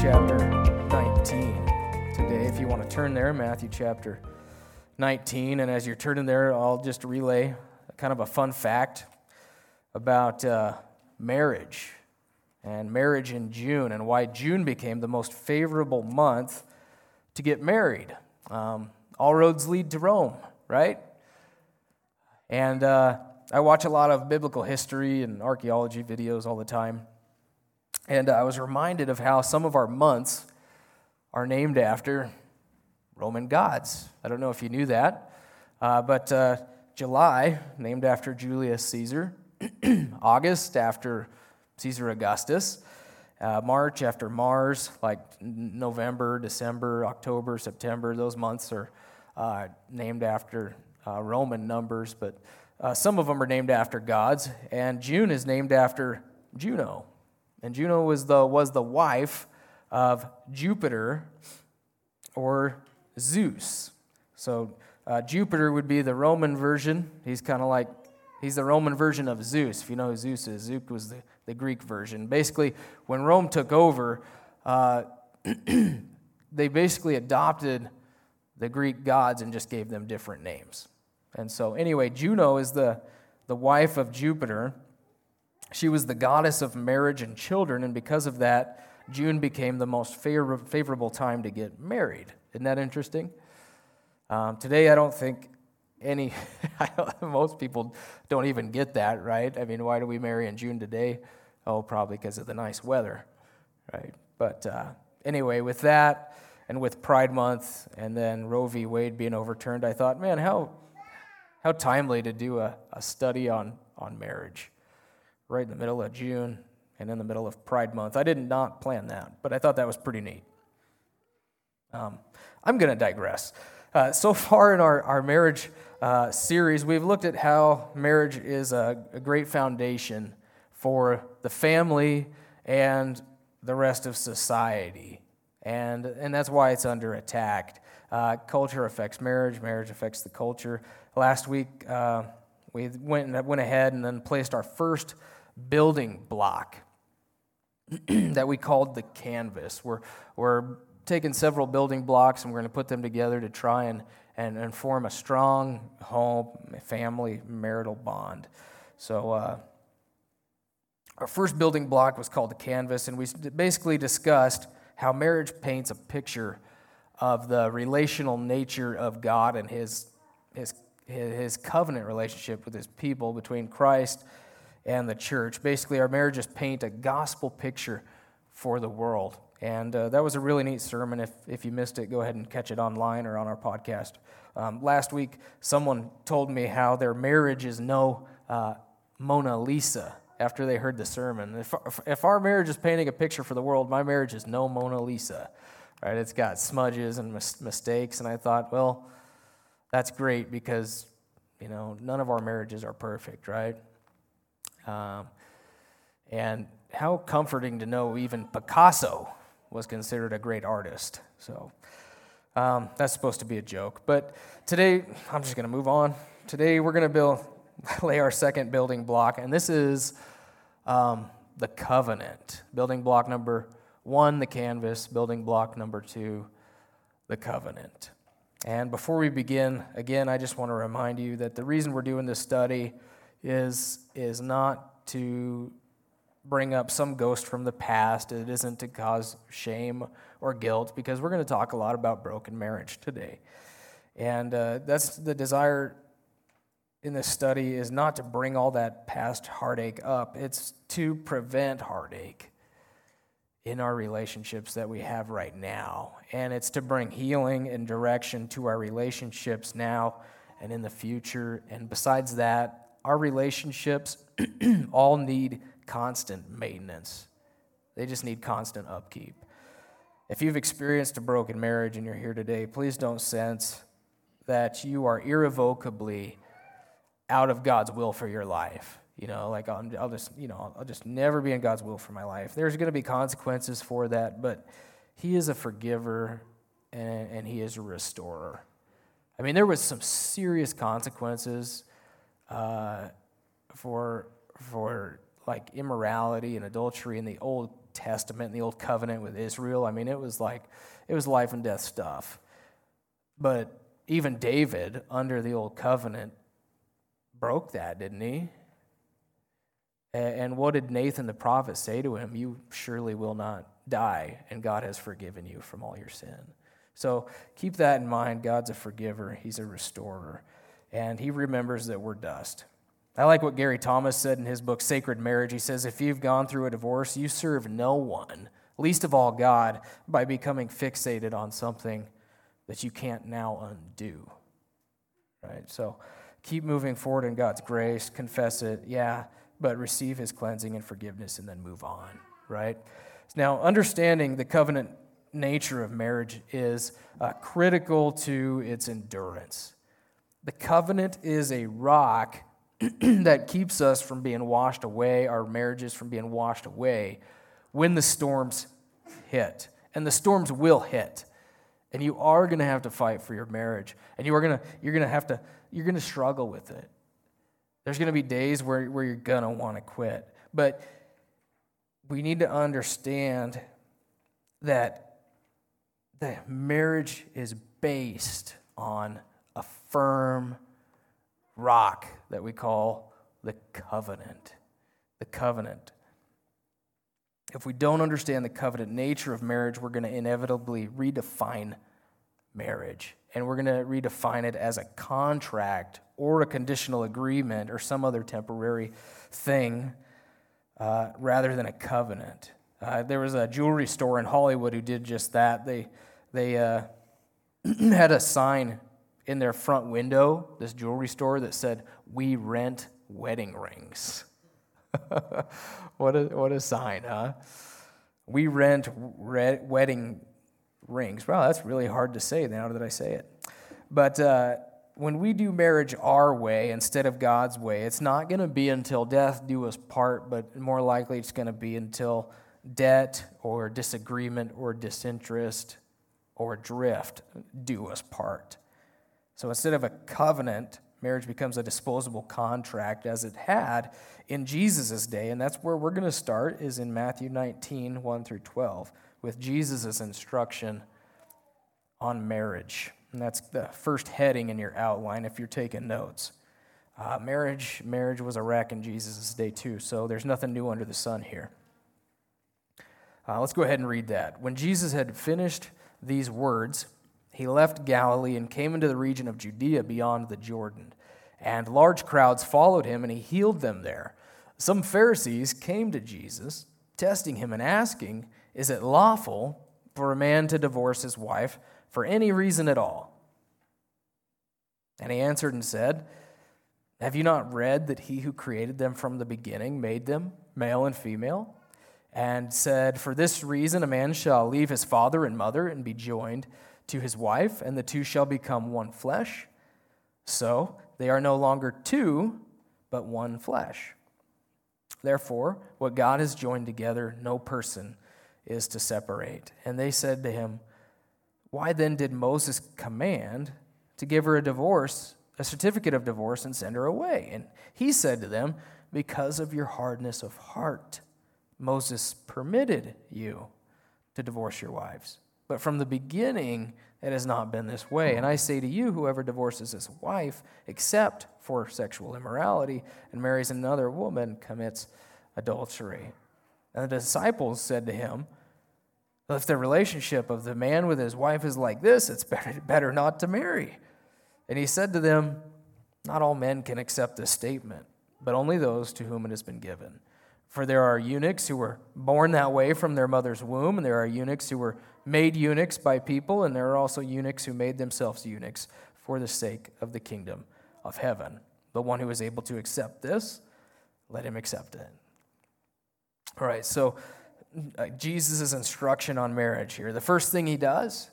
Chapter 19 today. If you want to turn there, Matthew chapter 19. And as you're turning there, I'll just relay kind of a fun fact about uh, marriage and marriage in June and why June became the most favorable month to get married. Um, all roads lead to Rome, right? And uh, I watch a lot of biblical history and archaeology videos all the time. And I was reminded of how some of our months are named after Roman gods. I don't know if you knew that, uh, but uh, July, named after Julius Caesar, August, after Caesar Augustus, uh, March, after Mars, like November, December, October, September, those months are uh, named after uh, Roman numbers, but uh, some of them are named after gods, and June is named after Juno. And Juno was the, was the wife of Jupiter or Zeus. So uh, Jupiter would be the Roman version. He's kind of like, he's the Roman version of Zeus, if you know who Zeus is. Zeus was the, the Greek version. Basically, when Rome took over, uh, they basically adopted the Greek gods and just gave them different names. And so, anyway, Juno is the, the wife of Jupiter. She was the goddess of marriage and children, and because of that, June became the most favor- favorable time to get married. Isn't that interesting? Um, today, I don't think any, most people don't even get that, right? I mean, why do we marry in June today? Oh, probably because of the nice weather, right? But uh, anyway, with that, and with Pride Month, and then Roe v. Wade being overturned, I thought, man, how, how timely to do a, a study on, on marriage right in the middle of June and in the middle of Pride Month. I did not plan that, but I thought that was pretty neat. Um, I'm going to digress. Uh, so far in our, our marriage uh, series, we've looked at how marriage is a, a, great foundation for the family and the rest of society. And, and that's why it's under attack. Uh, culture affects marriage, marriage affects the culture. Last week, uh, we went, went ahead and then placed our first building block that we called the canvas. We're, we're taking several building blocks and we're going to put them together to try and, and, and form a strong home, family, marital bond. So, uh, our first building block was called the canvas, and we basically discussed how marriage paints a picture of the relational nature of God and his, his, his covenant relationship with his people between Christ and the church. Basically, our marriages paint a gospel picture for the world. And uh, that was a really neat sermon. If, if you missed it, go ahead and catch it online or on our podcast. Um, last week, someone told me how their marriage is no uh, Mona Lisa after they heard the sermon. If, if our marriage is painting a picture for the world, my marriage is no Mona Lisa. Right? It's got smudges and mis- mistakes. And I thought, well, that's great because, you know, none of our marriages are perfect, right? Um, and how comforting to know even Picasso was considered a great artist. So um, that's supposed to be a joke. But today, I'm just going to move on. Today, we're going to build, lay our second building block, and this is um, the covenant. Building block number one, the canvas. Building block number two, the covenant. And before we begin, again, I just want to remind you that the reason we're doing this study is, is not to bring up some ghost from the past. It isn't to cause shame or guilt, because we're going to talk a lot about broken marriage today. And uh, that's the desire in this study is not to bring all that past heartache up, it's to prevent heartache in our relationships that we have right now. And it's to bring healing and direction to our relationships now and in the future. And besides that, our relationships all need constant maintenance, they just need constant upkeep. If you've experienced a broken marriage and you're here today, please don't sense that you are irrevocably out of God's will for your life. You know, like I'll, I'll just, you know, I'll just never be in God's will for my life. There's going to be consequences for that, but He is a forgiver and, and He is a restorer. I mean, there was some serious consequences uh, for for like immorality and adultery in the Old Testament, in the Old Covenant with Israel. I mean, it was like it was life and death stuff. But even David, under the Old Covenant, broke that, didn't he? And what did Nathan the prophet say to him? You surely will not die, and God has forgiven you from all your sin. So keep that in mind. God's a forgiver, He's a restorer, and He remembers that we're dust. I like what Gary Thomas said in his book, Sacred Marriage. He says, If you've gone through a divorce, you serve no one, least of all God, by becoming fixated on something that you can't now undo. Right? So keep moving forward in God's grace, confess it, yeah, but receive his cleansing and forgiveness and then move on. Right? Now, understanding the covenant nature of marriage is uh, critical to its endurance. The covenant is a rock that keeps us from being washed away, our marriages from being washed away when the storms hit. And the storms will hit. And you are going to have to fight for your marriage. And you are going to, you're going to have to, you're going to struggle with it. There's going to be days where, where you're going to want to quit. But we need to understand that the marriage is based on firm rock that we call the covenant. The covenant. If we don't understand the covenant nature of marriage, we're going to inevitably redefine marriage. And we're going to redefine it as a contract or a conditional agreement or some other temporary thing uh, rather than a covenant. Uh, there was a jewelry store in Hollywood who did just that. They, they uh, had a sign in their front window, this jewelry store, that said, We rent wedding rings. what, a, what a sign, huh? We rent red, wedding rings. Wow, that's really hard to say now that I say it. But uh, when we do marriage our way instead of God's way, it's not going to be until death do us part, but more likely it's going to be until debt or disagreement or disinterest or drift do us part. So instead of a covenant, marriage becomes a disposable contract as it had in Jesus' day. And that's where we're going to start is in Matthew 19, 1 through 12, with Jesus' instruction on marriage. And that's the first heading in your outline if you're taking notes. Uh, marriage, marriage was a wreck in Jesus' day too, so there's nothing new under the sun here. Uh, let's go ahead and read that. When Jesus had finished these words, he left Galilee and came into the region of Judea beyond the Jordan. And large crowds followed him, and he healed them there. Some Pharisees came to Jesus, testing him and asking, Is it lawful for a man to divorce his wife for any reason at all? And he answered and said, Have you not read that he who created them from the beginning made them, male and female? And said, For this reason a man shall leave his father and mother and be joined to his wife, and the two shall become one flesh. So they are no longer two, but one flesh. Therefore, what God has joined together, no person is to separate. And they said to him, Why then did Moses command to give her a divorce, a certificate of divorce, and send her away? And he said to them, Because of your hardness of heart, Moses permitted you to divorce your wives. But from the beginning, it has not been this way. And I say to you, whoever divorces his wife, except for sexual immorality, and marries another woman, commits adultery. And the disciples said to him, If the relationship of the man with his wife is like this, it's better, better not to marry. And he said to them, Not all men can accept this statement, but only those to whom it has been given. For there are eunuchs who were born that way from their mother's womb, and there are eunuchs who were made eunuchs by people, and there are also eunuchs who made themselves eunuchs for the sake of the kingdom of heaven. The one who is able to accept this, let him accept it. All right, so uh, Jesus' instruction on marriage here. The first thing he does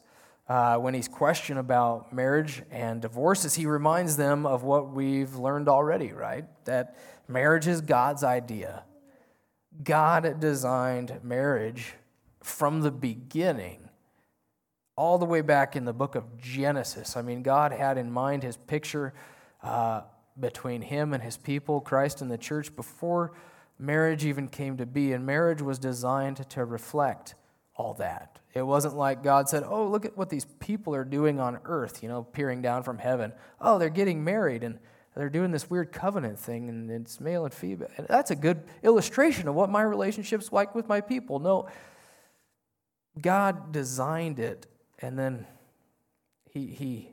uh, when he's questioned about marriage and divorce is he reminds them of what we've learned already, right? That marriage is God's idea. God designed marriage from the beginning, all the way back in the book of Genesis. I mean, God had in mind his picture uh, between him and his people, Christ and the church, before marriage even came to be. And marriage was designed to reflect all that. It wasn't like God said, Oh, look at what these people are doing on earth, you know, peering down from heaven. Oh, they're getting married and they're doing this weird covenant thing and it's male and female. And that's a good illustration of what my relationship's like with my people. No, God designed it and then he, he,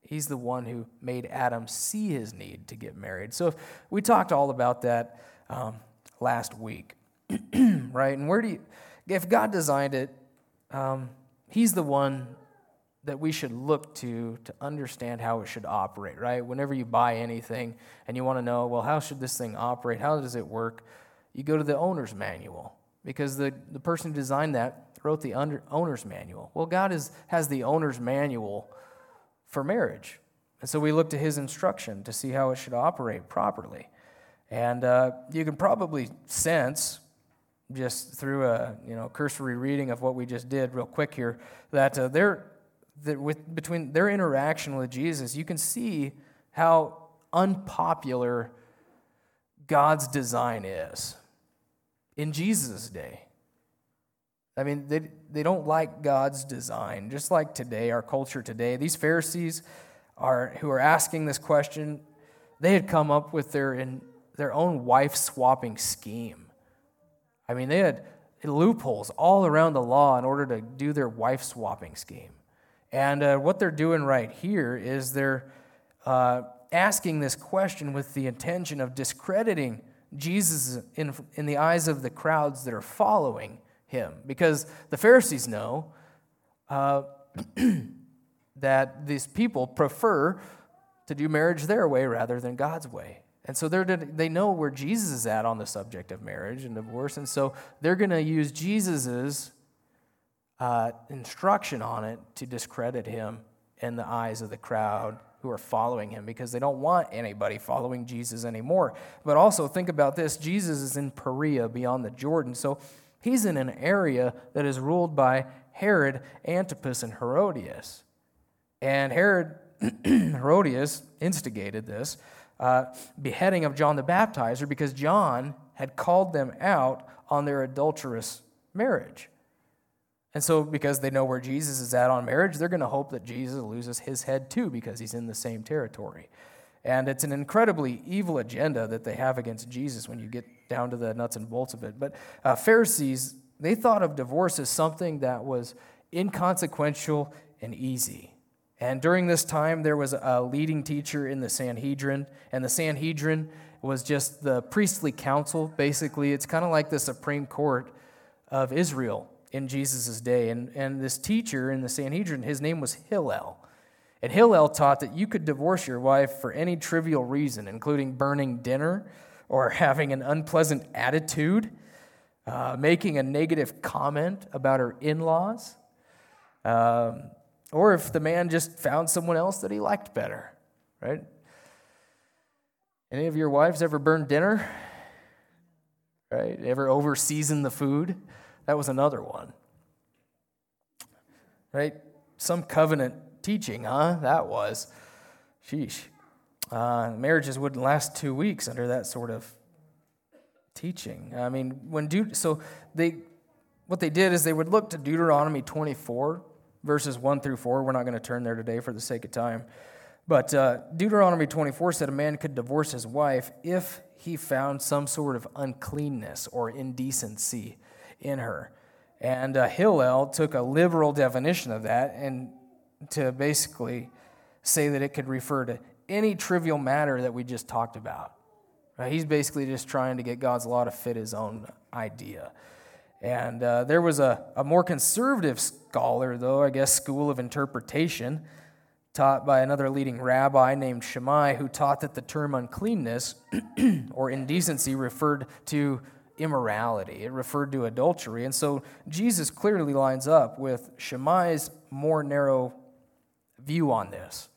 he's the one who made Adam see his need to get married. So we talked all about that um, last week, right? And where do you, if God designed it, um, He's the one that we should look to to understand how it should operate, right? Whenever you buy anything and you want to know, well, how should this thing operate? How does it work? You go to the owner's manual because the, the person who designed that wrote the under, owner's manual. Well, God is, has the owner's manual for marriage. And so we look to his instruction to see how it should operate properly. And uh, you can probably sense just through a you know cursory reading of what we just did real quick here that uh, they're that with between their interaction with Jesus you can see how unpopular God's design is in Jesus' day. I mean, they, they don't like God's design, just like today, our culture today. These Pharisees are, who are asking this question, they had come up with their, in, their own wife swapping scheme. I mean, they had loopholes all around the law in order to do their wife swapping scheme. And uh, what they're doing right here is they're uh, asking this question with the intention of discrediting Jesus in, in the eyes of the crowds that are following him. Because the Pharisees know uh, that these people prefer to do marriage their way rather than God's way. And so they're, they know where Jesus is at on the subject of marriage and divorce. And so they're going to use Jesus' uh, instruction on it to discredit him in the eyes of the crowd who are following him because they don't want anybody following Jesus anymore. But also, think about this Jesus is in Perea beyond the Jordan. So he's in an area that is ruled by Herod, Antipas, and Herodias. And Herod, Herodias instigated this uh, beheading of John the Baptizer because John had called them out on their adulterous marriage. And so, because they know where Jesus is at on marriage, they're going to hope that Jesus loses his head too because he's in the same territory. And it's an incredibly evil agenda that they have against Jesus when you get down to the nuts and bolts of it. But uh, Pharisees, they thought of divorce as something that was inconsequential and easy. And during this time, there was a leading teacher in the Sanhedrin, and the Sanhedrin was just the priestly council. Basically, it's kind of like the Supreme Court of Israel in Jesus' day. And, and this teacher in the Sanhedrin, his name was Hillel. And Hillel taught that you could divorce your wife for any trivial reason, including burning dinner or having an unpleasant attitude, uh, making a negative comment about her in laws. Um, or if the man just found someone else that he liked better, right? Any of your wives ever burned dinner? Right? Ever over season the food? That was another one. Right? Some covenant teaching, huh? That was. Sheesh. Uh, marriages wouldn't last two weeks under that sort of teaching. I mean, when Deut- so they, what they did is they would look to Deuteronomy 24 verses 1 through 4. We're not going to turn there today for the sake of time. But uh, Deuteronomy 24 said a man could divorce his wife if he found some sort of uncleanness or indecency in her. And uh, Hillel took a liberal definition of that and to basically say that it could refer to any trivial matter that we just talked about. Right? He's basically just trying to get God's law to fit his own idea. And uh, there was a, a more conservative scholar, though, I guess, school of interpretation, taught by another leading rabbi named Shammai, who taught that the term uncleanness or indecency referred to immorality. It referred to adultery. And so Jesus clearly lines up with Shammai's more narrow view on this.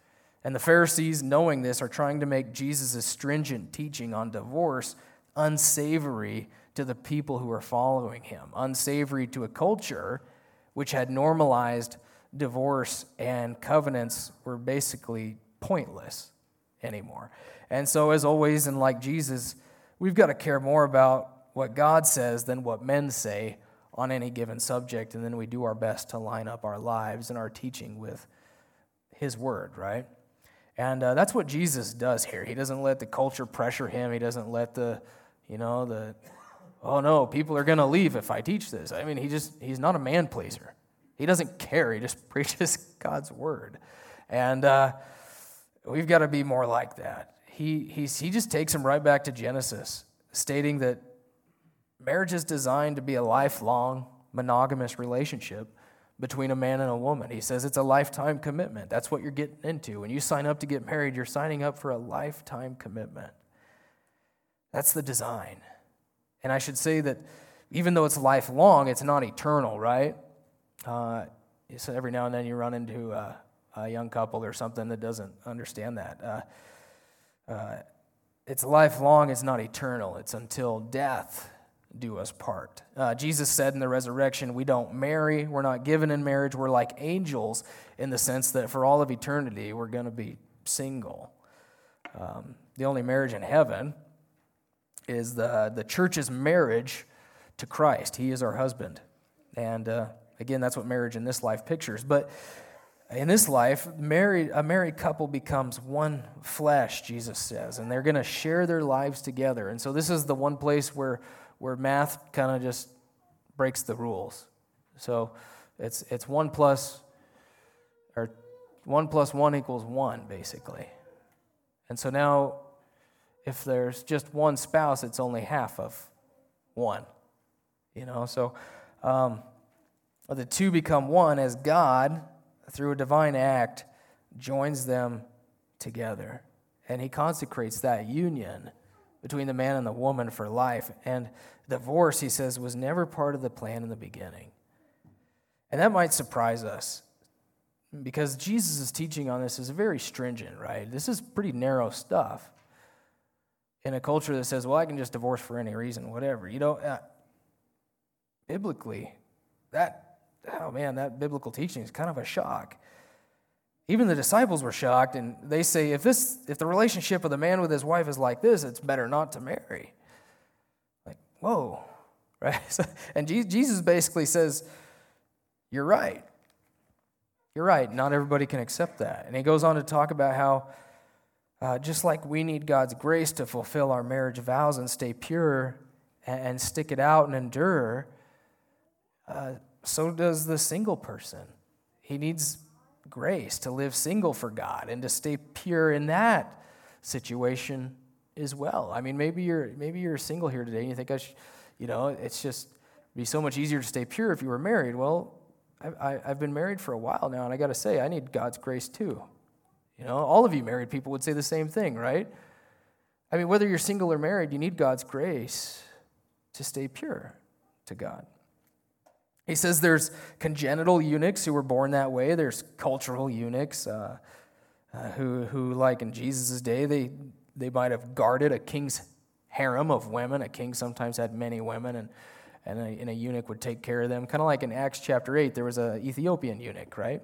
And the Pharisees, knowing this, are trying to make Jesus' stringent teaching on divorce unsavory to the people who are following him, unsavory to a culture which had normalized divorce and covenants were basically pointless anymore. And so, as always, and like Jesus, we've got to care more about what God says than what men say on any given subject, and then we do our best to line up our lives and our teaching with His Word, right? And uh, that's what Jesus does here. He doesn't let the culture pressure him. He doesn't let the, you know, the, oh no, people are going to leave if I teach this. I mean, he just, he's not a man pleaser. He doesn't care. He just preaches God's word. And uh, we've got to be more like that. He, he's, he just takes him right back to Genesis, stating that marriage is designed to be a lifelong monogamous relationship between a man and a woman. He says it's a lifetime commitment. That's what you're getting into. When you sign up to get married, you're signing up for a lifetime commitment. That's the design. And I should say that even though it's lifelong, it's not eternal, right? Uh, so every now and then you run into a, a, young couple or something that doesn't understand that. Uh, uh, it's lifelong, it's not eternal. It's until death do us part. Uh, Jesus said in the resurrection, we don't marry, we're not given in marriage, we're like angels in the sense that for all of eternity, we're going to be single. Um, the only marriage in heaven is the, the church's marriage to Christ. He is our husband. And uh, again, that's what marriage in this life pictures. But in this life, married, a married couple becomes one flesh, Jesus says, and they're going to share their lives together. And so this is the one place where, where math kind of just breaks the rules. So it's, it's one plus, or one plus one equals one, basically. And so now, if there's just one spouse, it's only half of one. You know, so um, the two become one as God, through a divine act, joins them together. And he consecrates that union between the man and the woman for life. And divorce, he says, was never part of the plan in the beginning. And that might surprise us because Jesus' teaching on this is very stringent, right? This is pretty narrow stuff. In a culture that says, well, I can just divorce for any reason, whatever. You know, uh, biblically, that oh man, that biblical teaching is kind of a shock. Even the disciples were shocked, and they say, if this, if the relationship of the man with his wife is like this, it's better not to marry. Like, whoa, right? and Jesus basically says, you're right. You're right. Not everybody can accept that. And he goes on to talk about how, uh, just like we need God's grace to fulfill our marriage vows and stay pure and, and stick it out and endure, uh, so does the single person. He needs grace to live single for God and to stay pure in that situation as well. I mean, maybe you're maybe you're single here today and you think I should, you know, it's just be so much easier to stay pure if you were married. Well, I, have been married for a while now, and I got to say, I need God's grace too. You know, all of you married people would say the same thing, right? I mean, whether you're single or married, you need God's grace to stay pure to God. He says there's congenital eunuchs who were born that way. There's cultural eunuchs uh, uh, who, who, like in Jesus' day, they, they might have guarded a king's harem of women. A king sometimes had many women, and, and, a, and a eunuch would take care of them. Kind of like in Acts chapter 8, there was an Ethiopian eunuch, right?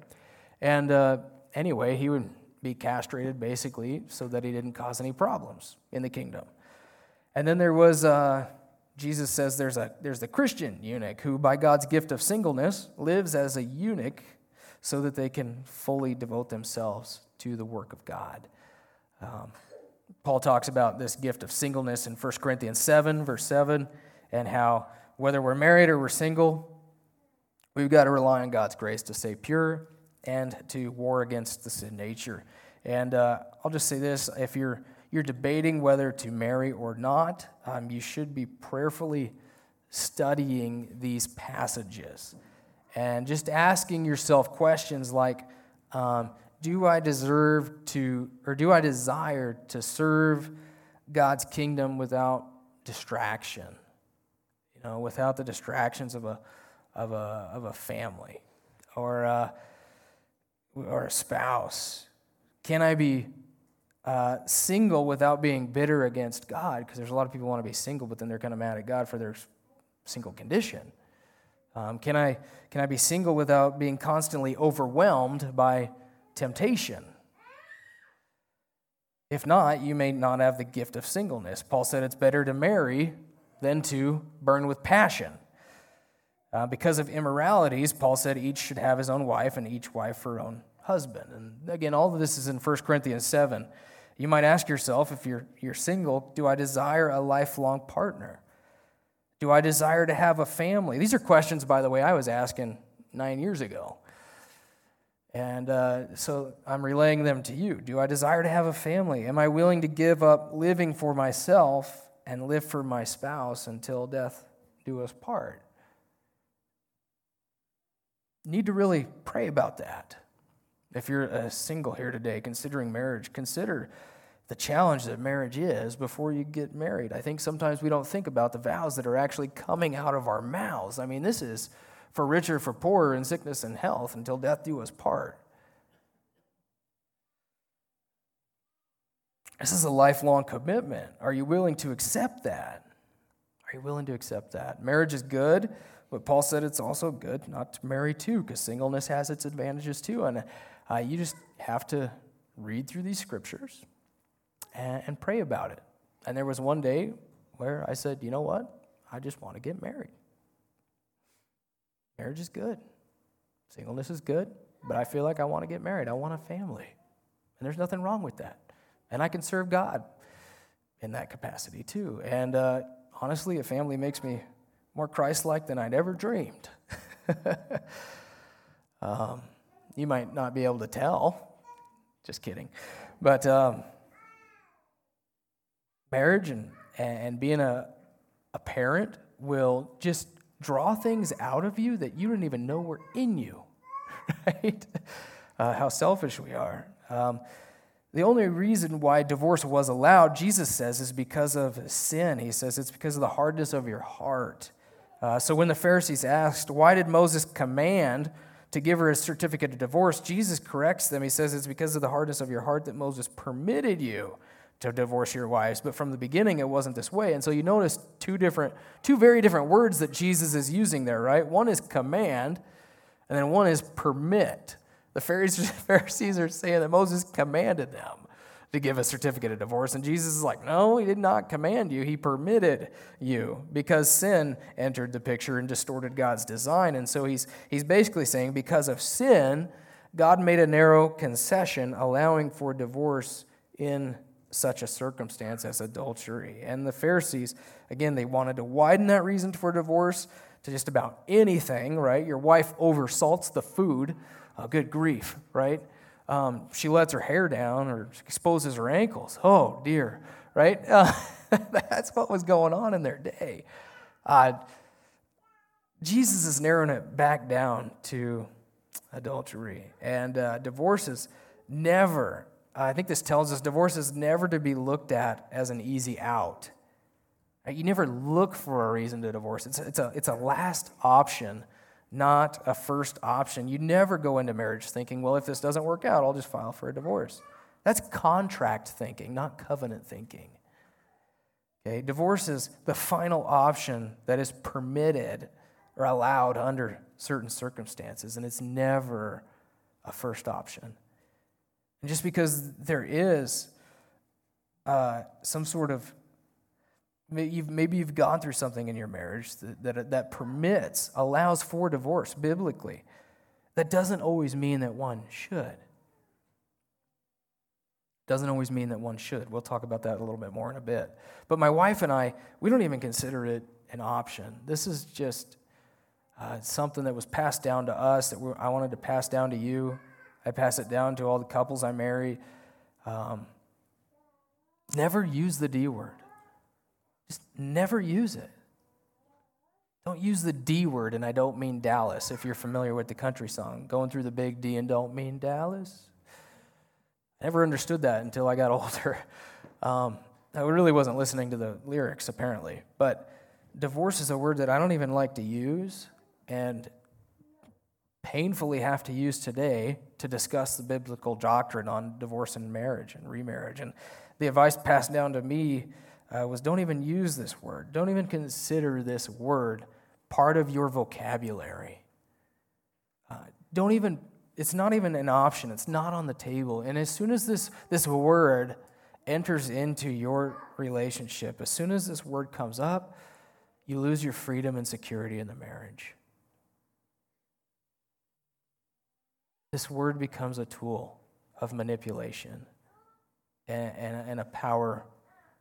And uh, anyway, he would be castrated basically so that he didn't cause any problems in the kingdom. And then there was uh, Jesus says there's, a, there's the Christian eunuch who, by God's gift of singleness, lives as a eunuch so that they can fully devote themselves to the work of God. Um, Paul talks about this gift of singleness in 1 Corinthians 7, verse 7, and how whether we're married or we're single, we've got to rely on God's grace to stay pure and to war against the sin nature. And uh, I'll just say this if you're you're debating whether to marry or not, um, you should be prayerfully studying these passages and just asking yourself questions like um, Do I deserve to, or do I desire to serve God's kingdom without distraction? You know, without the distractions of a, of a, of a family or a, or a spouse? Can I be uh, single without being bitter against God? Because there's a lot of people want to be single, but then they're kind of mad at God for their single condition. Um, can, I, can I be single without being constantly overwhelmed by temptation? If not, you may not have the gift of singleness. Paul said it's better to marry than to burn with passion. Uh, because of immoralities, Paul said each should have his own wife and each wife her own husband. And again, all of this is in 1 Corinthians 7. You might ask yourself, if you're, you're single, do I desire a lifelong partner? Do I desire to have a family? These are questions, by the way, I was asking nine years ago. And uh, so I'm relaying them to you. Do I desire to have a family? Am I willing to give up living for myself and live for my spouse until death do us part? Need to really pray about that. If you're a single here today considering marriage, consider the challenge that marriage is before you get married. I think sometimes we don't think about the vows that are actually coming out of our mouths. I mean, this is for richer, for poorer, in sickness and health, until death do us part. This is a lifelong commitment. Are you willing to accept that? Are you willing to accept that? Marriage is good, but Paul said it's also good not to marry too, because singleness has its advantages too. And uh, you just have to read through these scriptures and, and pray about it. And there was one day where I said, you know what? I just want to get married. Marriage is good. Singleness is good, but I feel like I want to get married. I want a family. And there's nothing wrong with that. And I can serve God in that capacity too. And uh, honestly, a family makes me more Christ like than I'd ever dreamed. um, you might not be able to tell. Just kidding. But um, marriage and, and being a, a parent will just draw things out of you that you didn't even know were in you, right? Uh, how selfish we are. Um, the only reason why divorce was allowed, Jesus says, is because of sin. He says it's because of the hardness of your heart. Uh, so when the Pharisees asked, Why did Moses command to give her a certificate of divorce? Jesus corrects them. He says, It's because of the hardness of your heart that Moses permitted you to divorce your wives. But from the beginning, it wasn't this way. And so you notice two different, two very different words that Jesus is using there, right? One is command, and then one is permit. The Pharisees are saying that Moses commanded them to give a certificate of divorce. And Jesus is like, no, he did not command you. He permitted you because sin entered the picture and distorted God's design. And so he's, he's basically saying because of sin, God made a narrow concession allowing for divorce in such a circumstance as adultery. And the Pharisees, again, they wanted to widen that reason for divorce to just about anything, right? Your wife oversalts the food. Oh, good grief, right? Um, she lets her hair down or exposes her ankles. Oh, dear, right? Uh, that's what was going on in their day. Uh, Jesus is narrowing it back down to adultery. And uh, divorce is never I think this tells us divorce is never to be looked at as an easy out. You never look for a reason to divorce. It's it's a, it's a last option, not a first option. You never go into marriage thinking, well, if this doesn't work out, I'll just file for a divorce. That's contract thinking, not covenant thinking. Okay, divorce is the final option that is permitted or allowed under certain circumstances, and it's never a first option. And just because there is uh, some sort of maybe you've, gone through something in your marriage that, that, that permits, allows for divorce biblically, that doesn't always mean that one should. Doesn't always mean that one should. We'll talk about that a little bit more in a bit. But my wife and I, we don't even consider it an option. This is just uh, something that was passed down to us that I wanted to pass down to you. I pass it down to all the couples I marry. Um, never use the D word. Just never use it. Don't use the D word, and I don't mean Dallas, if you're familiar with the country song. Going through the big D and don't mean Dallas. I never understood that until I got older. Um, I really wasn't listening to the lyrics, apparently. But divorce is a word that I don't even like to use and painfully have to use today to discuss the biblical doctrine on divorce and marriage and remarriage. And the advice passed down to me uh, was don't even use this word. Don't even consider this word part of your vocabulary. Uh, don't even, it's not even an option, it's not on the table. And as soon as this, this word enters into your relationship, as soon as this word comes up, you lose your freedom and security in the marriage. This word becomes a tool of manipulation and, and, and a power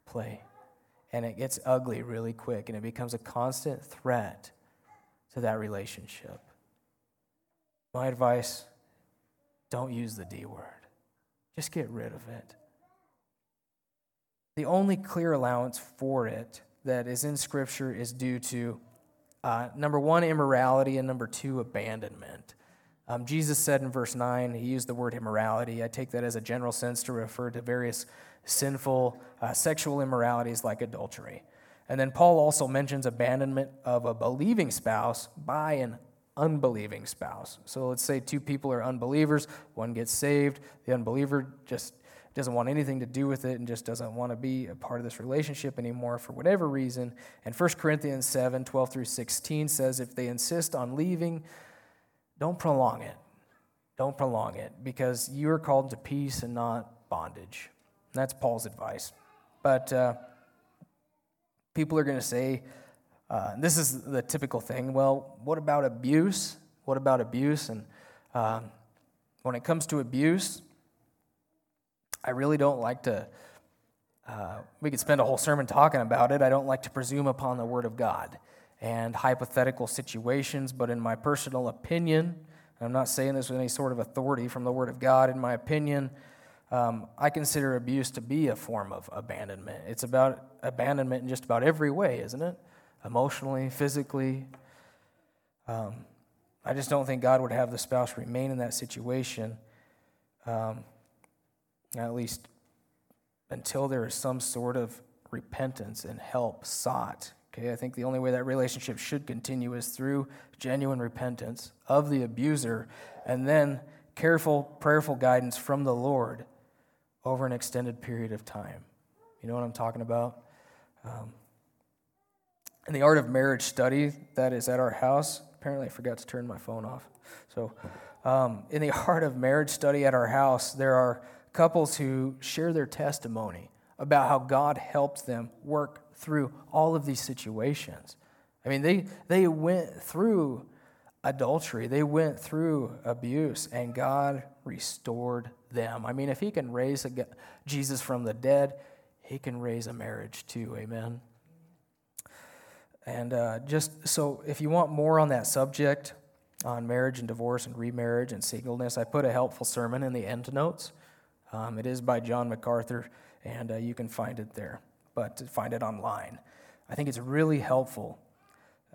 play. And it gets ugly really quick, and it becomes a constant threat to that relationship. My advice don't use the D word, just get rid of it. The only clear allowance for it that is in Scripture is due to uh, number one, immorality, and number two, abandonment. Um, Jesus said in verse 9, he used the word immorality. I take that as a general sense to refer to various sinful uh, sexual immoralities like adultery. And then Paul also mentions abandonment of a believing spouse by an unbelieving spouse. So let's say two people are unbelievers, one gets saved, the unbeliever just doesn't want anything to do with it and just doesn't want to be a part of this relationship anymore for whatever reason. And 1 Corinthians 7 12 through 16 says if they insist on leaving, don't prolong it. Don't prolong it because you are called to peace and not bondage. That's Paul's advice. But uh, people are going to say, uh, this is the typical thing. Well, what about abuse? What about abuse? And uh, when it comes to abuse, I really don't like to. Uh, we could spend a whole sermon talking about it. I don't like to presume upon the Word of God and hypothetical situations, but in my personal opinion, I'm not saying this with any sort of authority from the Word of God, in my opinion, um, I consider abuse to be a form of abandonment. It's about abandonment in just about every way, isn't it? Emotionally, physically. Um, I just don't think God would have the spouse remain in that situation, um, at least until there is some sort of repentance and help sought. Okay, I think the only way that relationship should continue is through genuine repentance of the abuser and then careful, prayerful guidance from the Lord over an extended period of time. You know what I'm talking about? Um, in the art of marriage study that is at our house, apparently I forgot to turn my phone off. So, um, in the art of marriage study at our house, there are couples who share their testimony about how God helped them work through all of these situations. I mean, they, they went through adultery, they went through abuse, and God restored them. I mean, if He can raise a, Jesus from the dead, He can raise a marriage too. Amen. And uh, just so, if you want more on that subject, on marriage and divorce and remarriage and singleness, I put a helpful sermon in the end notes. Um, it is by John MacArthur, and uh, you can find it there, but to find it online. I think it's really helpful.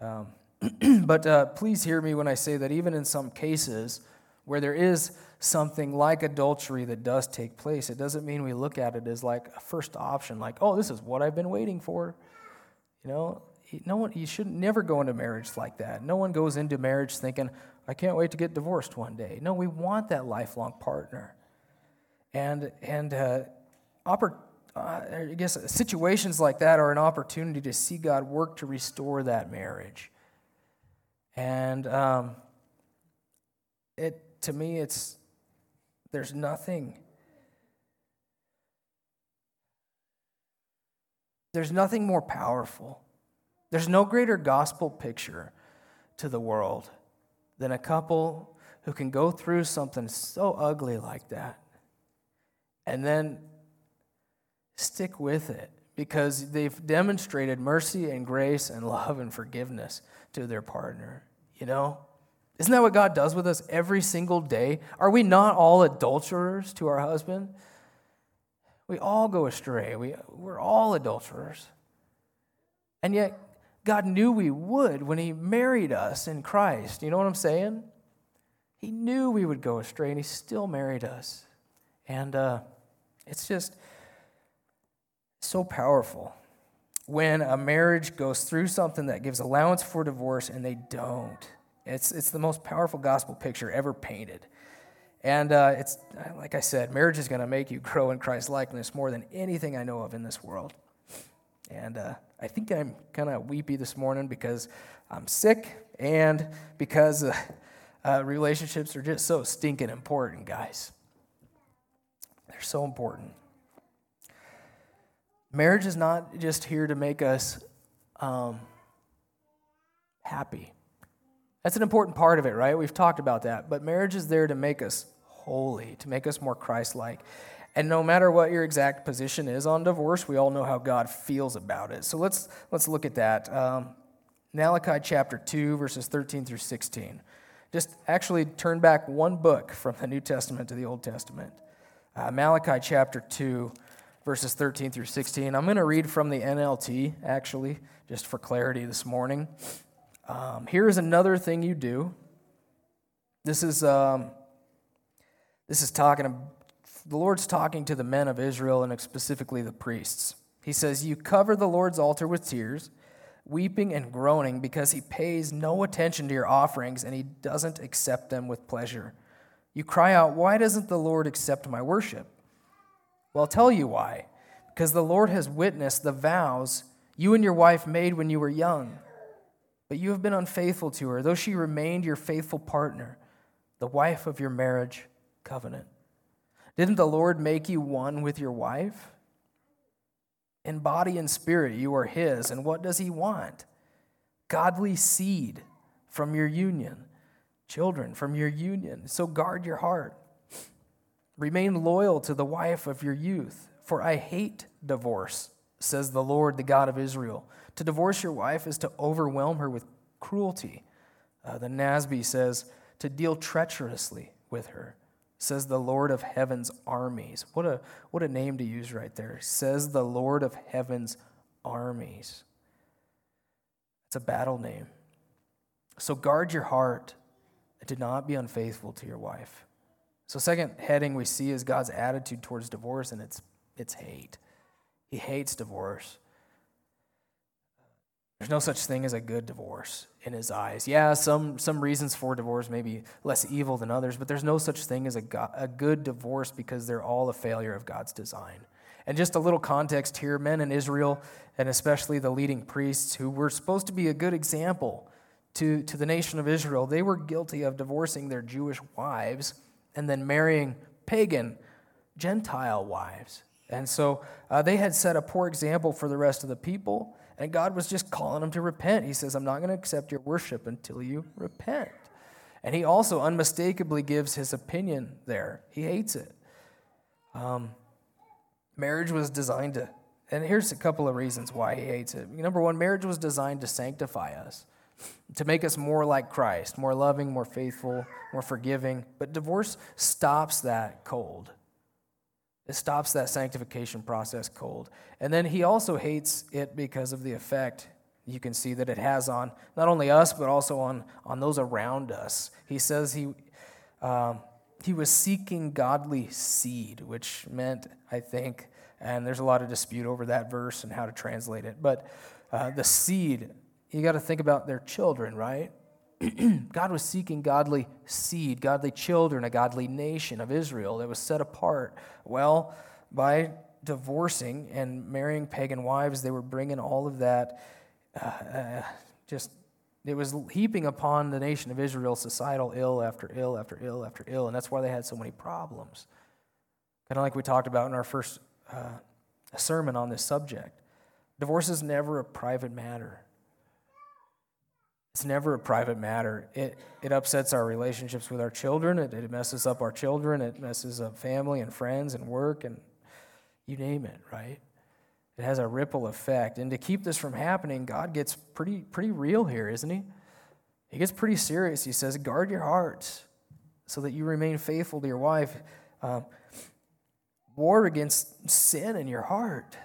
Um, but uh, please hear me when I say that even in some cases where there is something like adultery that does take place, it doesn't mean we look at it as like a first option, like, oh, this is what I've been waiting for. You know, no one, you should never go into marriage like that. No one goes into marriage thinking, I can't wait to get divorced one day. No, we want that lifelong partner. And, and uh, I guess situations like that are an opportunity to see God work to restore that marriage. And um, it, to me, it's, there's nothing, there's nothing more powerful. There's no greater gospel picture to the world than a couple who can go through something so ugly like that and then stick with it because they've demonstrated mercy and grace and love and forgiveness to their partner. You know? Isn't that what God does with us every single day? Are we not all adulterers to our husband? We all go astray. We, we're all adulterers. And yet, God knew we would when He married us in Christ. You know what I'm saying? He knew we would go astray, and He still married us. And uh, it's just so powerful. when a marriage goes through something that gives allowance for divorce and they don't. It's, it's the most powerful gospel picture ever painted. And uh, it's, like I said, marriage is going to make you grow in Christ likeness more than anything I know of in this world. And uh, I think I'm kind of weepy this morning because I'm sick and because uh, uh, relationships are just so stinking important, guys. They're so important. Marriage is not just here to make us um, happy. That's an important part of it, right? We've talked about that. But marriage is there to make us holy, to make us more Christ like. And no matter what your exact position is on divorce, we all know how God feels about it. So let's, let's look at that. Um, Malachi chapter 2, verses 13 through 16. Just actually turn back one book from the New Testament to the Old Testament. Uh, Malachi chapter 2, verses 13 through 16. I'm going to read from the NLT, actually, just for clarity this morning. Um, here's another thing you do. This is, um, this is talking, the Lord's talking to the men of Israel and specifically the priests. He says, You cover the Lord's altar with tears, weeping and groaning because he pays no attention to your offerings and he doesn't accept them with pleasure. You cry out, Why doesn't the Lord accept my worship? Well, I'll tell you why. Because the Lord has witnessed the vows you and your wife made when you were young. But you have been unfaithful to her, though she remained your faithful partner, the wife of your marriage covenant. Didn't the Lord make you one with your wife? In body and spirit, you are His. And what does He want? Godly seed from your union, children from your union. So guard your heart. Remain loyal to the wife of your youth, for I hate divorce, says the Lord, the God of Israel. To divorce your wife is to overwhelm her with cruelty. Uh, the NASB says to deal treacherously with her, says the Lord of heaven's armies. What a, what a name to use right there. Says the Lord of heaven's armies. It's a battle name. So guard your heart and do not be unfaithful to your wife. So, second heading we see is God's attitude towards divorce, and it's, it's hate. He hates divorce. There's no such thing as a good divorce in his eyes. Yeah, some, some reasons for divorce may be less evil than others, but there's no such thing as a, go- a good divorce because they're all a failure of God's design. And just a little context here men in Israel, and especially the leading priests who were supposed to be a good example to, to the nation of Israel, they were guilty of divorcing their Jewish wives and then marrying pagan Gentile wives. And so uh, they had set a poor example for the rest of the people, and God was just calling them to repent. He says, I'm not going to accept your worship until you repent. And he also unmistakably gives his opinion there. He hates it. Um, marriage was designed to, and here's a couple of reasons why he hates it. Number one, marriage was designed to sanctify us to make us more like Christ, more loving, more faithful, more forgiving. But divorce stops that cold. It stops that sanctification process cold. And then he also hates it because of the effect you can see that it has on not only us, but also on, on those around us. He says he, um, he was seeking godly seed, which meant, I think, and there's a lot of dispute over that verse and how to translate it, but uh, the seed you got to think about their children, right? God was seeking godly seed, godly children, a godly nation of Israel that was set apart. Well, by divorcing and marrying pagan wives, they were bringing all of that uh, uh, just, it was heaping upon the nation of Israel societal ill after ill after ill after ill, and that's why they had so many problems. Kind of like we talked about in our first uh, sermon on this subject. Divorce is never a private matter. It's never a private matter. It, it upsets our relationships with our children. It, it messes up our children. It messes up family and friends and work and you name it, right? It has a ripple effect. And to keep this from happening, God gets pretty, pretty real here, isn't he? He gets pretty serious. He says, guard your heart so that you remain faithful to your wife. Um, war against sin in your heart,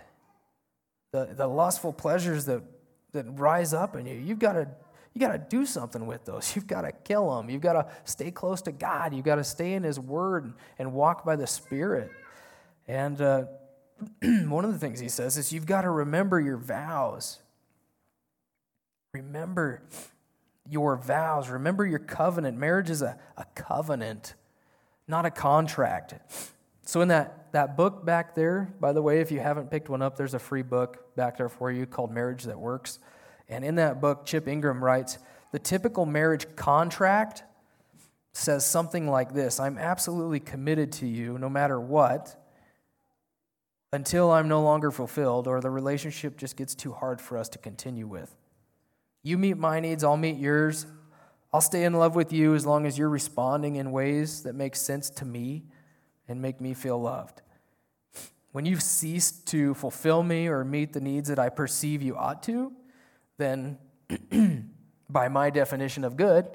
the, the lustful pleasures that, that rise up in you. You've got to you got to do something with those. You've got to kill them. You've got to stay close to God. You've got to stay in His Word and walk by the Spirit. And uh, one of the things he says is you've got to remember your vows. Remember your vows. Remember your covenant. Marriage is a, a covenant, not a contract. So, in that, that book back there, by the way, if you haven't picked one up, there's a free book back there for you called Marriage That Works. And in that book, Chip Ingram writes the typical marriage contract says something like this I'm absolutely committed to you no matter what until I'm no longer fulfilled or the relationship just gets too hard for us to continue with. You meet my needs, I'll meet yours. I'll stay in love with you as long as you're responding in ways that make sense to me and make me feel loved. When you've ceased to fulfill me or meet the needs that I perceive you ought to, then by my definition of good,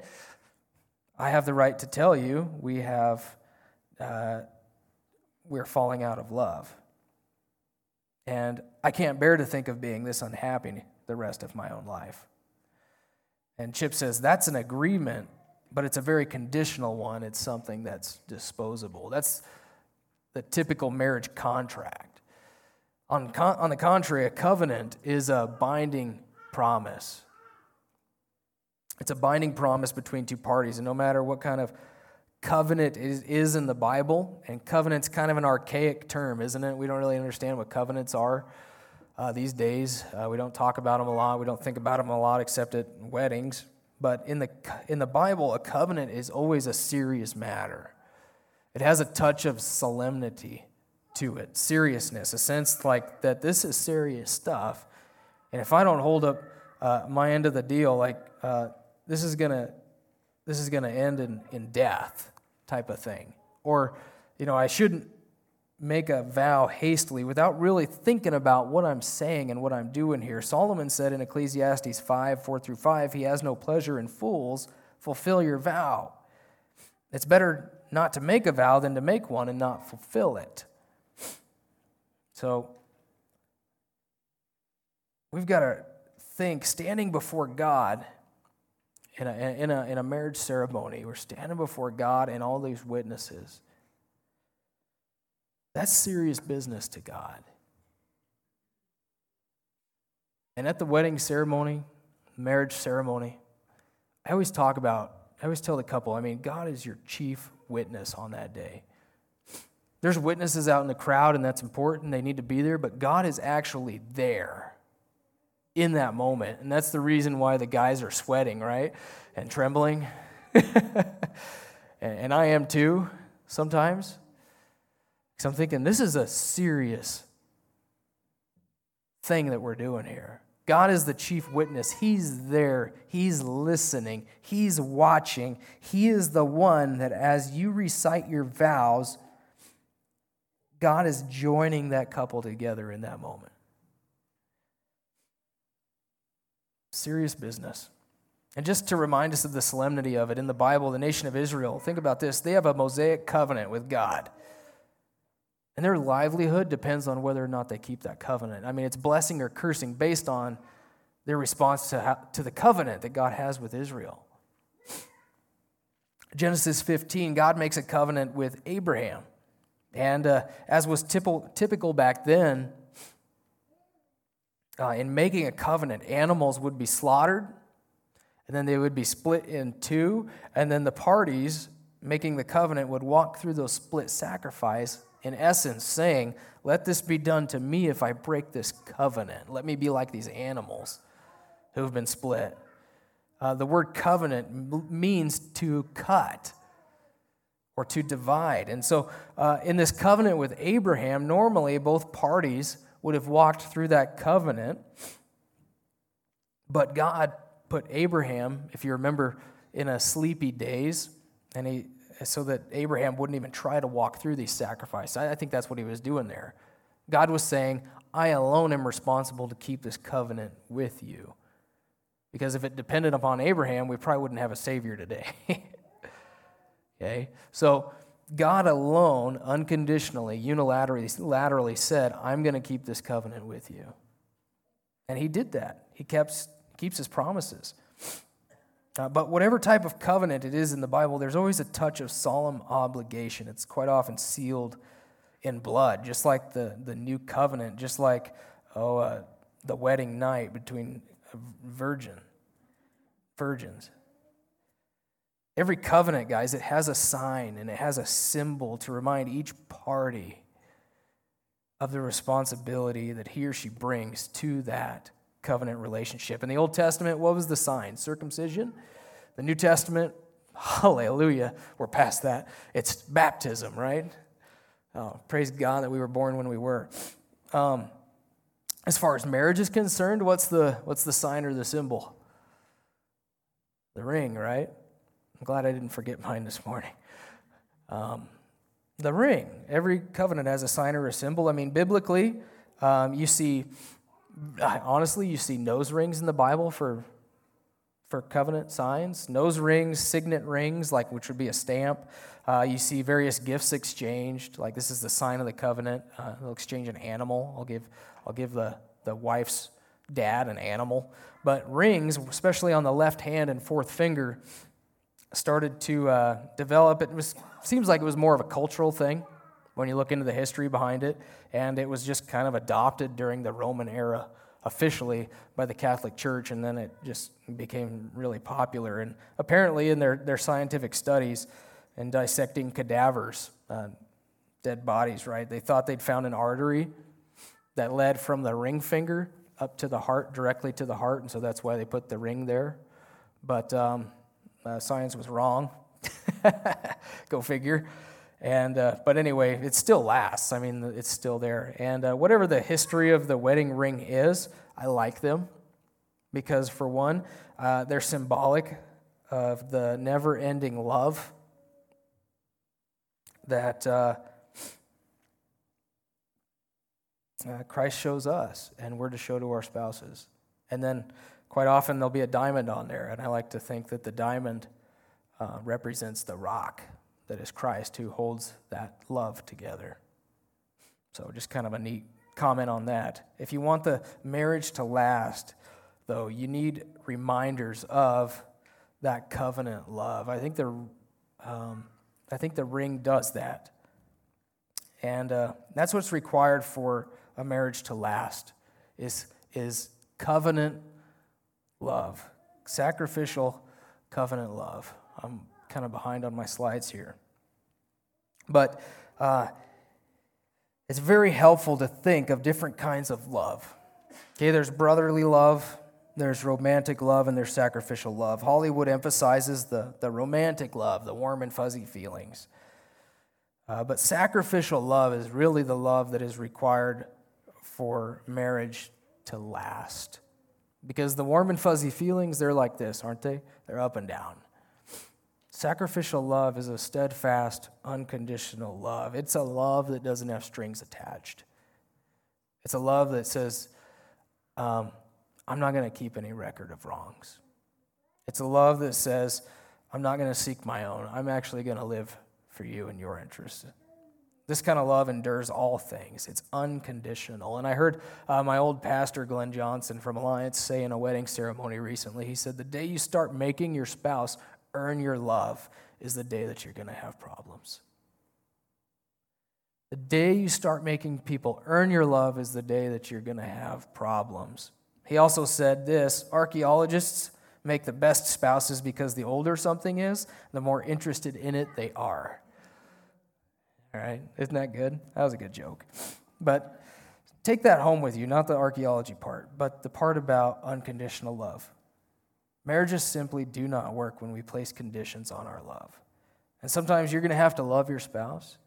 I have the right to tell you we have uh, we're falling out of love. And I can't bear to think of being this unhappy the rest of my own life. And Chip says that's an agreement, but it's a very conditional one. It's something that's disposable. That's the typical marriage contract. On, con- on the contrary, a covenant is a binding promise. It's a binding promise between two parties, and no matter what kind of covenant is, is in the Bible, and covenant's kind of an archaic term, isn't it? We don't really understand what covenants are uh, these days. Uh, we don't talk about them a lot. We don't think about them a lot except at weddings. But in the, in the Bible, a covenant is always a serious matter. It has a touch of solemnity to it, seriousness, a sense like that this is serious stuff. And if I don't hold up uh, my end of the deal, like uh, this is gonna this is gonna end in, in death type of thing. Or, you know, I shouldn't make a vow hastily without really thinking about what I'm saying and what I'm doing here. Solomon said in Ecclesiastes 5 4 through 5, he has no pleasure in fools. Fulfill your vow. It's better not to make a vow than to make one and not fulfill it. So, we've got to think standing before God in a, in a, in a marriage ceremony, we're standing before God and all these witnesses. That's serious business to God. And at the wedding ceremony, marriage ceremony, I always talk about, I always tell the couple, I mean, God is your chief witness on that day. There's witnesses out in the crowd, and that's important. They need to be there, but God is actually there in that moment. And that's the reason why the guys are sweating, right? And trembling. and I am too, sometimes. Because I'm thinking, this is a serious thing that we're doing here. God is the chief witness. He's there. He's listening. He's watching. He is the one that, as you recite your vows, God is joining that couple together in that moment. Serious business. And just to remind us of the solemnity of it, in the Bible, the nation of Israel, think about this they have a Mosaic covenant with God. And their livelihood depends on whether or not they keep that covenant. I mean, it's blessing or cursing based on their response to, to the covenant that God has with Israel. Genesis 15, God makes a covenant with Abraham. And uh, as was typical, typical back then, uh, in making a covenant, animals would be slaughtered, and then they would be split in two, and then the parties making the covenant would walk through those split sacrifice, in essence, saying, Let this be done to me if I break this covenant. Let me be like these animals who have been split. Uh, the word covenant means to cut or to divide. And so, uh, in this covenant with Abraham, normally both parties would have walked through that covenant. But God put Abraham, if you remember, in a sleepy daze, and he so that Abraham wouldn't even try to walk through these sacrifices. I think that's what he was doing there. God was saying, I alone am responsible to keep this covenant with you. Because if it depended upon Abraham, we probably wouldn't have a Savior today. okay? So God alone, unconditionally, unilaterally laterally said, I'm going to keep this covenant with you. And he did that. He kept, keeps his promises. Uh, but whatever type of covenant it is in the Bible, there's always a touch of solemn obligation. It's quite often sealed in blood, just like the, the new covenant, just like oh, uh, the wedding night between virgin, virgins. Every covenant, guys, it has a sign and it has a symbol to remind each party of the responsibility that he or she brings to that covenant relationship. In the Old Testament, what was the sign? Circumcision. The New Testament, hallelujah, we're past that. It's baptism, right? Oh, praise God that we were born when we were. Um, as far as marriage is concerned, what's the, what's the sign or the symbol? The ring, right? I'm glad I didn't forget mine this morning. Um, the ring. Every covenant has a sign or a symbol. I mean, biblically, um, you see, honestly, you see nose rings in the Bible for for covenant signs nose rings signet rings like which would be a stamp uh, you see various gifts exchanged like this is the sign of the covenant uh, they'll exchange an animal i'll give i'll give the, the wife's dad an animal but rings especially on the left hand and fourth finger started to uh, develop it was seems like it was more of a cultural thing when you look into the history behind it and it was just kind of adopted during the roman era officially by the Catholic Church, and then it just became really popular. And apparently, in their, their scientific studies and dissecting cadavers, uh, dead bodies, right, they thought they'd found an artery that led from the ring finger up to the heart, directly to the heart, and so that's why they put the ring there. But um, uh, science was wrong. Go figure. And, uh, but anyway, it still lasts. I mean, it's still there. And uh, whatever the history of the wedding ring is, I like them because, for one, uh, they're symbolic of the never ending love that uh, uh, Christ shows us, and we're to show to our spouses. And then, quite often, there'll be a diamond on there, and I like to think that the diamond uh, represents the rock that is Christ who holds that love together. So, just kind of a neat comment on that. If you want the marriage to last, though, you need reminders of that covenant love. I think the, um, I think the ring does that. And uh, that's what's required for a marriage to last is, is covenant love, sacrificial covenant love. I'm kind of behind on my slides here. But uh, it's very helpful to think of different kinds of love. Okay, there's brotherly love, there's romantic love, and there's sacrificial love. Hollywood emphasizes the, the romantic love, the warm and fuzzy feelings. Uh, but sacrificial love is really the love that is required for marriage to last. Because the warm and fuzzy feelings, they're like this, aren't they? They're up and down. Sacrificial love is a steadfast, unconditional love. It's a love that doesn't have strings attached. It's a love that says, um, I'm not going to keep any record of wrongs. It's a love that says, I'm not going to seek my own. I'm actually going to live for you and your interests. This kind of love endures all things. It's unconditional. And I heard uh, my old pastor, Glenn Johnson from Alliance, say in a wedding ceremony recently, he said, The day you start making your spouse earn your love is the day that you're going to have problems. The day you start making people earn your love is the day that you're going to have problems. He also said this archaeologists make the best spouses because the older something is, the more interested in it they are. All right, isn't that good? That was a good joke. But take that home with you, not the archaeology part, but the part about unconditional love. Marriages simply do not work when we place conditions on our love. And sometimes you're going to have to love your spouse,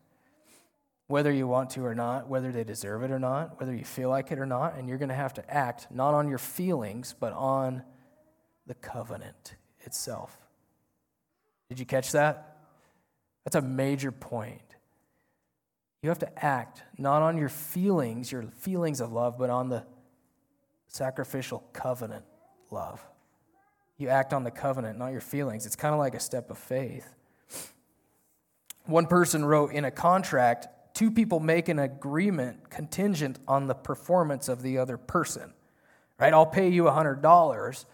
whether you want to or not, whether they deserve it or not, whether you feel like it or not, and you're going to have to act not on your feelings, but on the covenant itself. Did you catch that? That's a major point. You have to act not on your feelings, your feelings of love, but on the sacrificial covenant love. You act on the covenant, not your feelings. It's kind of like a step of faith. One person wrote in a contract, two people make an agreement contingent on the performance of the other person. Right? I'll pay you $100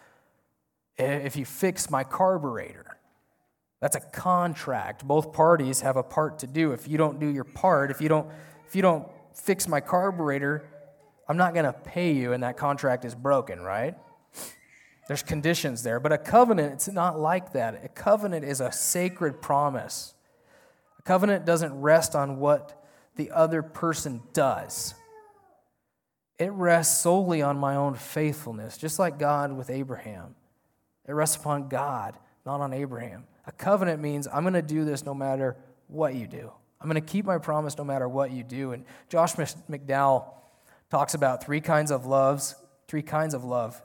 if you fix my carburetor. That's a contract. Both parties have a part to do. If you don't do your part, if you don't if you don't fix my carburetor, I'm not going to pay you, and that contract is broken, right? There's conditions there. But a covenant, it's not like that. A covenant is a sacred promise. A covenant doesn't rest on what the other person does, it rests solely on my own faithfulness, just like God with Abraham. It rests upon God, not on Abraham. A covenant means I'm going to do this no matter what you do. I'm going to keep my promise no matter what you do. And Josh McDowell talks about three kinds of loves, three kinds of love.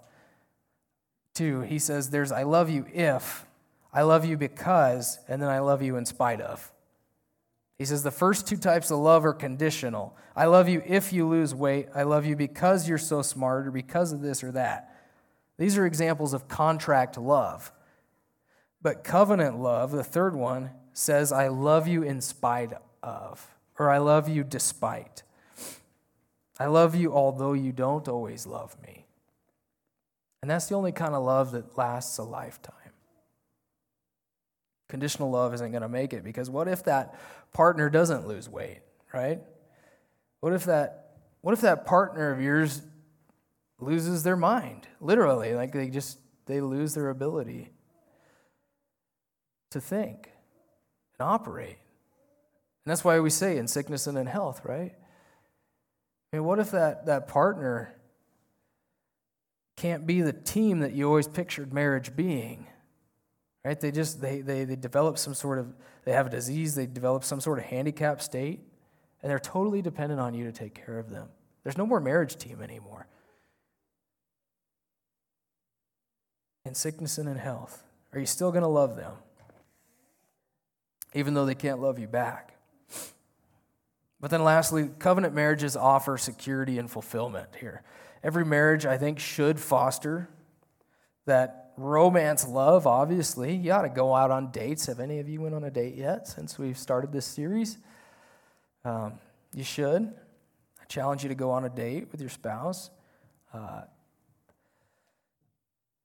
Two, he says there's I love you if, I love you because, and then I love you in spite of. He says the first two types of love are conditional. I love you if you lose weight. I love you because you're so smart or because of this or that. These are examples of contract love. But covenant love, the third one, says, I love you in spite of, or I love you despite. I love you although you don't always love me. And that's the only kind of love that lasts a lifetime. Conditional love isn't going to make it because what if that partner doesn't lose weight, right? What if that what if that partner of yours loses their mind? Literally, like they just they lose their ability to think and operate. And that's why we say in sickness and in health, right? I mean, what if that, that partner can't be the team that you always pictured marriage being? Right? They just they, they they develop some sort of they have a disease, they develop some sort of handicap state, and they're totally dependent on you to take care of them. There's no more marriage team anymore. In sickness and in health, are you still going to love them? Even though they can't love you back. But then, lastly, covenant marriages offer security and fulfillment here. Every marriage, I think, should foster that romance love, obviously. You ought to go out on dates. Have any of you went on a date yet since we've started this series? Um, you should. I challenge you to go on a date with your spouse. Uh,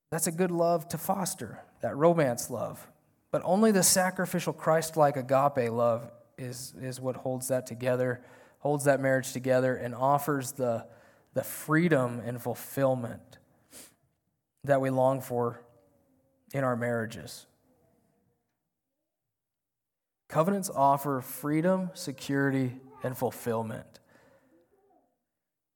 that's a good love to foster, that romance love. But only the sacrificial, Christ like agape love is, is what holds that together, holds that marriage together, and offers the, the freedom and fulfillment that we long for in our marriages. Covenants offer freedom, security, and fulfillment.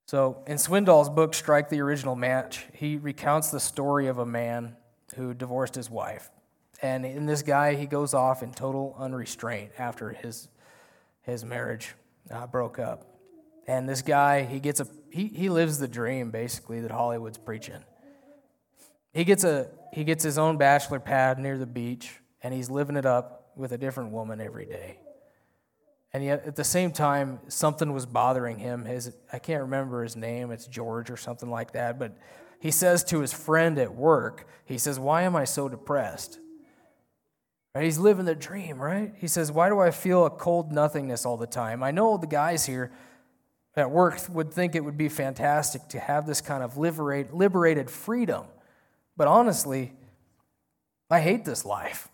So, in Swindoll's book, Strike the Original Match, he recounts the story of a man who divorced his wife. And in this guy, he goes off in total unrestraint after his, his marriage uh, broke up. And this guy, he gets a he, he lives the dream basically that Hollywood's preaching. He gets a he gets his own bachelor pad near the beach, and he's living it up with a different woman every day. And yet, at the same time, something was bothering him. His I can't remember his name. It's George or something like that. But he says to his friend at work, he says, "Why am I so depressed?" Right? He's living the dream, right? He says, Why do I feel a cold nothingness all the time? I know the guys here at work would think it would be fantastic to have this kind of liberate, liberated freedom. But honestly, I hate this life.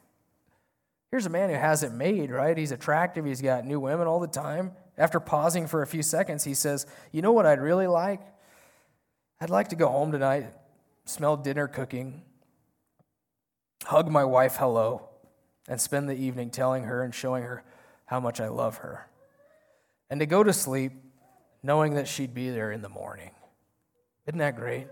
Here's a man who has it made, right? He's attractive, he's got new women all the time. After pausing for a few seconds, he says, You know what I'd really like? I'd like to go home tonight, smell dinner cooking, hug my wife hello, and spend the evening telling her and showing her how much I love her. And to go to sleep knowing that she'd be there in the morning. Isn't that great?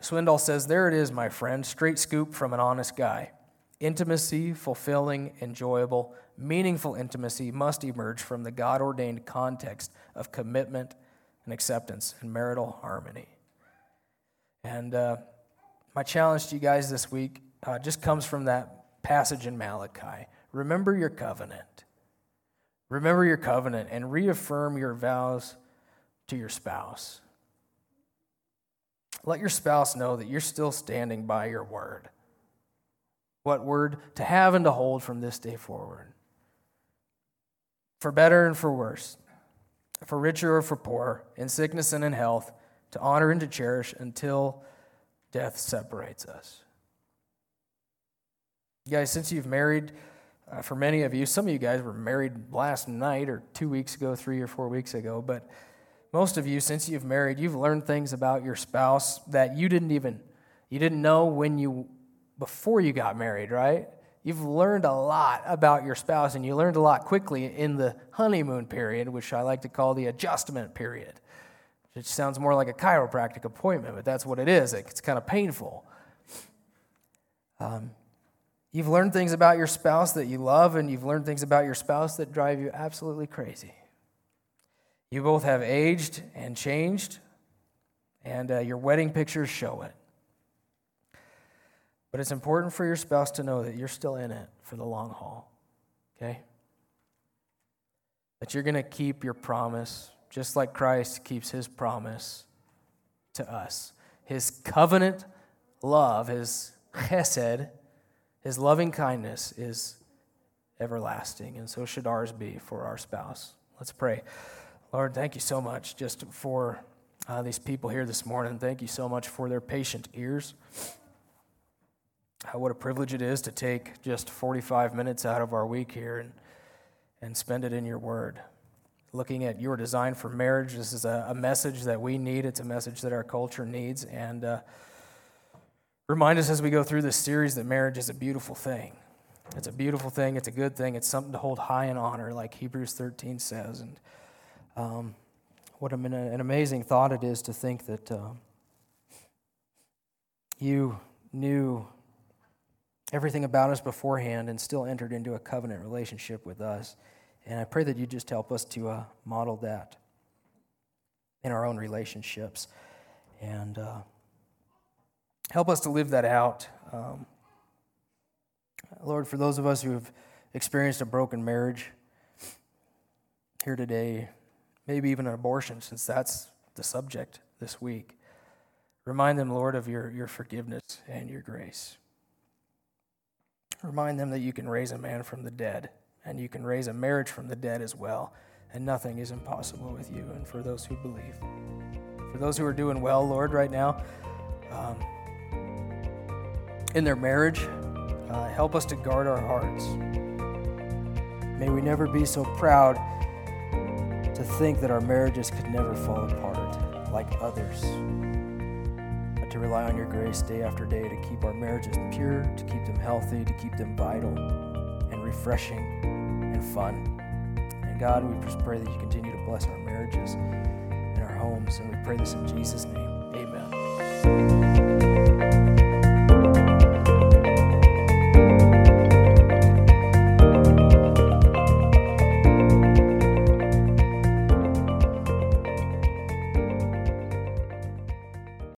Swindoll says, There it is, my friend, straight scoop from an honest guy. Intimacy, fulfilling, enjoyable, meaningful intimacy must emerge from the God ordained context of commitment and acceptance and marital harmony. And uh, my challenge to you guys this week uh, just comes from that passage in Malachi. Remember your covenant. Remember your covenant and reaffirm your vows to your spouse. Let your spouse know that you're still standing by your word. What word? To have and to hold from this day forward. For better and for worse, for richer or for poor, in sickness and in health, to honor and to cherish until death separates us. Guys, since you've married, uh, for many of you, some of you guys were married last night or two weeks ago, three or four weeks ago, but most of you, since you've married, you've learned things about your spouse that you didn't even you didn't know when you before you got married, right? You've learned a lot about your spouse, and you learned a lot quickly in the honeymoon period, which I like to call the adjustment period. It sounds more like a chiropractic appointment, but that's what it is. It's kind of painful. Um, you've learned things about your spouse that you love, and you've learned things about your spouse that drive you absolutely crazy. You both have aged and changed, and uh, your wedding pictures show it. But it's important for your spouse to know that you're still in it for the long haul, okay? That you're going to keep your promise, just like Christ keeps his promise to us. His covenant love, his chesed, his loving kindness is everlasting, and so should ours be for our spouse. Let's pray. Lord, thank you so much just for uh, these people here this morning. Thank you so much for their patient ears. What a privilege it is to take just 45 minutes out of our week here and, and spend it in your word. Looking at your design for marriage, this is a, a message that we need. It's a message that our culture needs. And uh, remind us as we go through this series that marriage is a beautiful thing. It's a beautiful thing. It's a good thing. It's something to hold high in honor, like Hebrews 13 says. And um, what an, an, amazing thought it is to think that uh, you knew everything about us beforehand and still entered into a covenant relationship with us. And I pray that you just help us to uh, model that in our own relationships and uh, help us to live that out. Um, Lord, for those of us who have experienced a broken marriage here today, maybe even an abortion, since that's the subject this week. Remind them, Lord, of your, your forgiveness and your grace. Remind them that you can raise a man from the dead, and you can raise a marriage from the dead as well, and nothing is impossible with you, and for those who believe. For those who are doing well, Lord, right now, um, in their marriage, uh, help us to guard our hearts. May we never be so proud to think that our marriages could never fall apart like others, but to rely on your grace day after day to keep our marriages pure, to keep them healthy, to keep them vital and refreshing and fun. And God, we just pray that you continue to bless our marriages and our homes, and we pray this in Jesus' name. Amen.